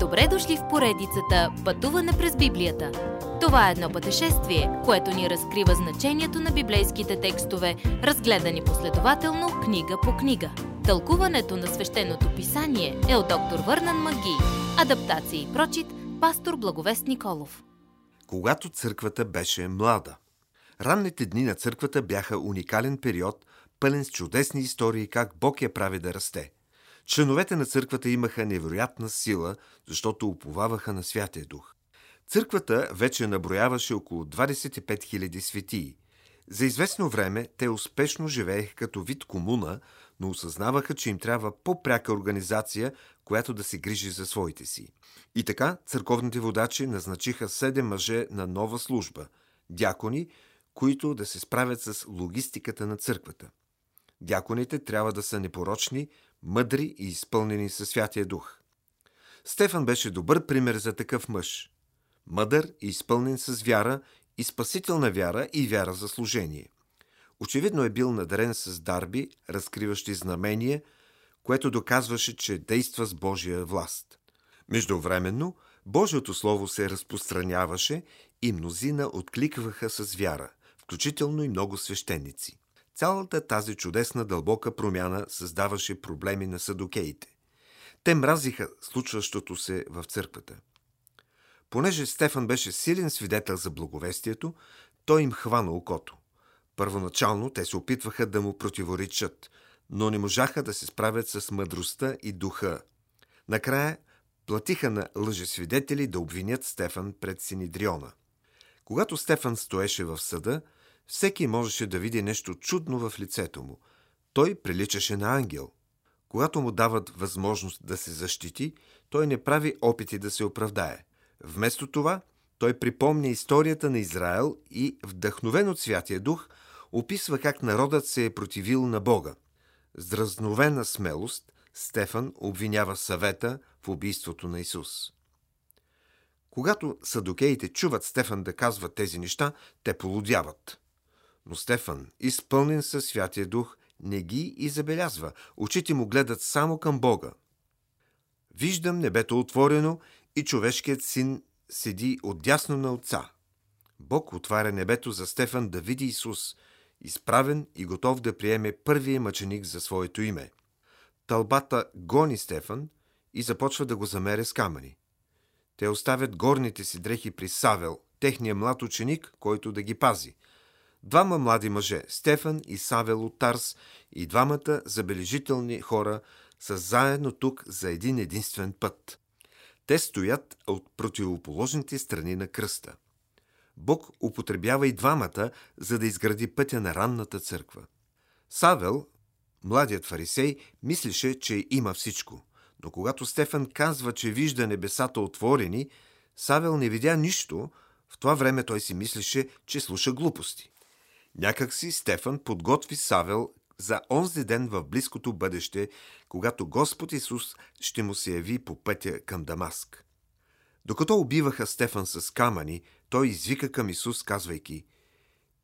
Добре дошли в поредицата Пътуване през Библията. Това е едно пътешествие, което ни разкрива значението на библейските текстове, разгледани последователно книга по книга. Тълкуването на свещеното писание е от доктор Върнан Маги. Адаптация и прочит, пастор Благовест Николов. Когато църквата беше млада. Ранните дни на църквата бяха уникален период, пълен с чудесни истории как Бог я прави да расте – Членовете на църквата имаха невероятна сила, защото уповаваха на Святия Дух. Църквата вече наброяваше около 25 000 светии. За известно време те успешно живееха като вид комуна, но осъзнаваха, че им трябва по-пряка организация, която да се грижи за своите си. И така църковните водачи назначиха седем мъже на нова служба – дякони, които да се справят с логистиката на църквата. Дяконите трябва да са непорочни, мъдри и изпълнени със Святия Дух. Стефан беше добър пример за такъв мъж. Мъдър и изпълнен с вяра и спасителна вяра и вяра за служение. Очевидно е бил надарен с дарби, разкриващи знамения, което доказваше, че действа с Божия власт. Междувременно, Божието Слово се разпространяваше и мнозина откликваха с вяра, включително и много свещеници. Цялата тази чудесна дълбока промяна създаваше проблеми на садокеите. Те мразиха случващото се в църквата. Понеже Стефан беше силен свидетел за благовестието, той им хвана окото. Първоначално те се опитваха да му противоречат, но не можаха да се справят с мъдростта и духа. Накрая платиха на лъжесвидетели да обвинят Стефан пред Синидриона. Когато Стефан стоеше в съда, всеки можеше да види нещо чудно в лицето му. Той приличаше на ангел. Когато му дават възможност да се защити, той не прави опити да се оправдае. Вместо това, той припомня историята на Израел и, вдъхновен от Святия Дух, описва как народът се е противил на Бога. С дразновена смелост Стефан обвинява съвета в убийството на Исус. Когато садокеите чуват Стефан да казва тези неща, те полудяват. Но Стефан, изпълнен със Святия Дух, не ги и забелязва. Очите му гледат само към Бога. Виждам небето отворено и човешкият син седи отдясно на отца. Бог отваря небето за Стефан да види Исус, изправен и готов да приеме първия мъченик за своето име. Тълбата гони Стефан и започва да го замеря с камъни. Те оставят горните си дрехи при Савел, техния млад ученик, който да ги пази – двама млади мъже, Стефан и Савел от Тарс, и двамата забележителни хора са заедно тук за един единствен път. Те стоят от противоположните страни на кръста. Бог употребява и двамата, за да изгради пътя на ранната църква. Савел, младият фарисей, мислеше, че има всичко. Но когато Стефан казва, че вижда небесата отворени, Савел не видя нищо, в това време той си мислеше, че слуша глупости. Някак си Стефан подготви Савел за онзи ден в близкото бъдеще, когато Господ Исус ще му се яви по пътя към Дамаск. Докато убиваха Стефан с камъни, той извика към Исус, казвайки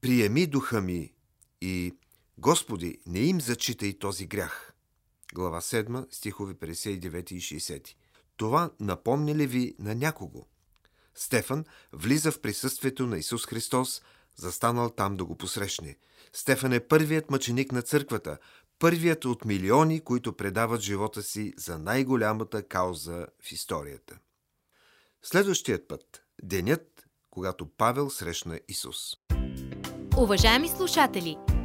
«Приеми духа ми и Господи, не им зачитай този грях». Глава 7, стихове 59 и 60. Това напомня ли ви на някого? Стефан влиза в присъствието на Исус Христос, застанал там да го посрещне. Стефан е първият мъченик на църквата, първият от милиони, които предават живота си за най-голямата кауза в историята. Следващият път – денят, когато Павел срещна Исус. Уважаеми слушатели,